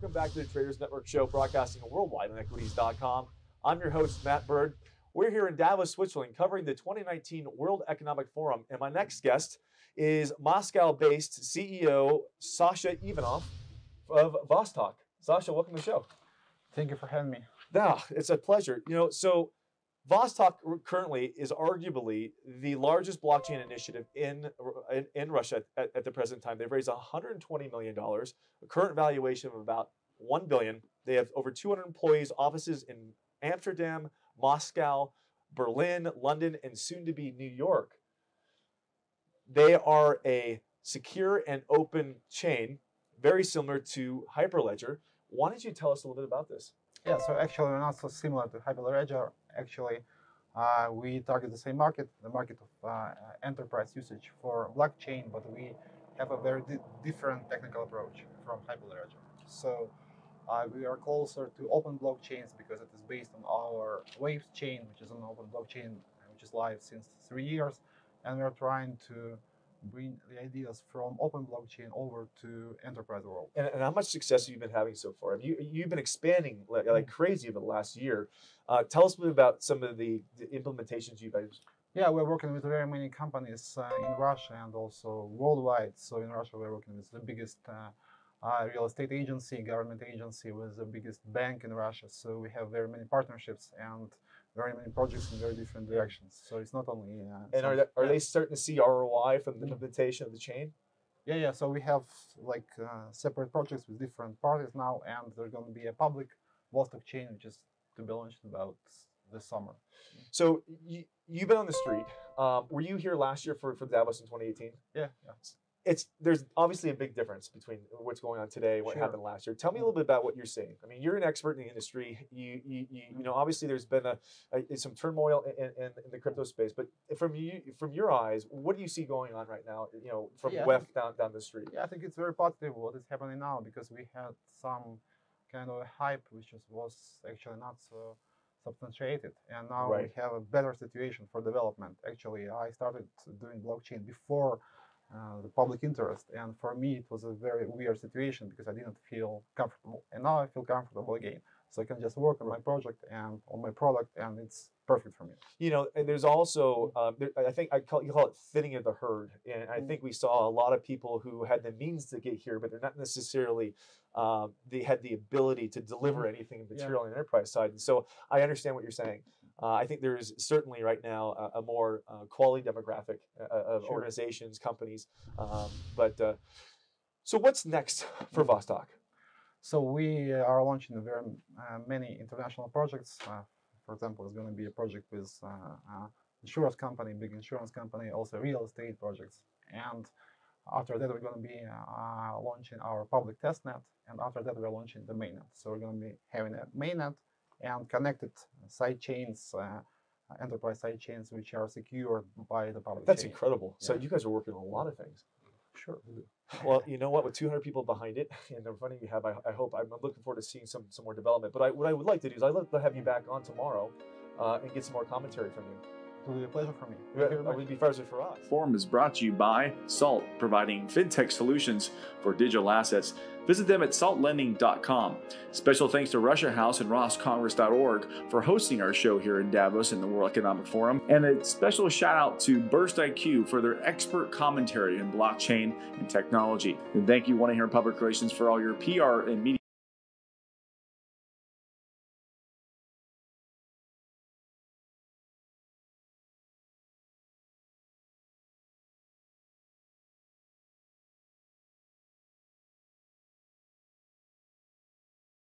welcome back to the Traders Network show, broadcasting worldwide on equities.com. I'm your host, Matt Bird. We're here in Davos, Switzerland, covering the 2019 World Economic Forum, and my next guest is Moscow-based CEO Sasha Ivanov of Vostok. Sasha, welcome to the show. Thank you for having me. Yeah, it's a pleasure. You know, so Vostok currently is arguably the largest blockchain initiative in in, in Russia at, at, the present time. They've raised 120 million dollars, a current valuation of about 1 billion. They have over 200 employees, offices in Amsterdam, Moscow, Berlin, London, and soon to be New York. They are a secure and open chain, very similar to Hyperledger. Why don't you tell us a little bit about this? Yeah, so actually we're not so similar to Hyperledger. Actually, uh, we target the same market, the market of uh, enterprise usage for blockchain, but we have a very di different technical approach from Hyperledger. So uh, we are closer to open blockchains because it is based on our Waves chain, which is an open blockchain, which is live since three years, and we're trying to bring the ideas from open blockchain over to enterprise world. And, and how much success have you been having so far? Have you you've been expanding like, like mm. crazy over the last year. Uh, tell us a bit about some of the, the implementations you've used. Yeah, we're working with very many companies uh, in Russia and also worldwide. So in Russia, we're working with the biggest uh, uh, real estate agency, government agency, with the biggest bank in Russia. So we have very many partnerships and very many projects in very different directions. So it's not only. Uh, and are they, are they starting to see ROI from the mm. implementation of the chain? Yeah, yeah. So we have like uh, separate projects with different parties now, and there's going to be a public Vostok chain, which is to be launched about this summer. So you, you've been on the street. Um, were you here last year for, for Davos in 2018? Yeah, yeah it's there's obviously a big difference between what's going on today and what sure. happened last year. Tell me a mm-hmm. little bit about what you're seeing. I mean, you're an expert in the industry. You you you, you know, obviously there's been a, a some turmoil in, in, in, the crypto space, but from you from your eyes, what do you see going on right now? You know, from yeah, WEF down down the street. Yeah, I think it's very positive what is happening now because we had some kind of hype which was actually not so substantiated and now right. we have a better situation for development actually i started doing blockchain before uh, the public interest. And for me, it was a very weird situation because I didn't feel comfortable. And now I feel comfortable again. So I can just work on my project and on my product, and it's perfect for me. You know, and there's also, um, there, I think I call you call it fitting of the herd, and I mm. think we saw a lot of people who had the means to get here, but they're not necessarily um, they had the ability to deliver mm-hmm. anything material yeah. on the enterprise side. And so I understand what you're saying. Uh, I think there's certainly right now a, a more uh, quality demographic uh, of sure. organizations, companies. Um, but uh, so what's next for. Vostok? So we are launching very uh, many international projects. Uh, for example, it's going to be a project with insurance company, big insurance company, also real estate projects. And after that, we're going to be launching our public testnet. And after that, we're launching the mainnet. So we're going to be having a mainnet and connected side chains, uh, enterprise side chains, which are secured by the public That's chain. incredible. So you guys are working on a lot of things. Sure. Well, you know what? With 200 people behind it and the funding you have, I, I, hope I'm looking forward to seeing some some more development. But I, what I would like to do is I'd love to have you back on tomorrow uh, and get some more commentary from you. It will be a pleasure for me. It will be a pleasure for us. Forum is brought to you by Salt, providing fintech solutions for digital assets. Visit them at saltlending.com. Special thanks to Russia House and roscongress.org for hosting our show here in Davos in the World Economic Forum. And a special shout out to Burst IQ for their expert commentary in blockchain and technology. And thank you, One Here Public Relations, for all your PR and media.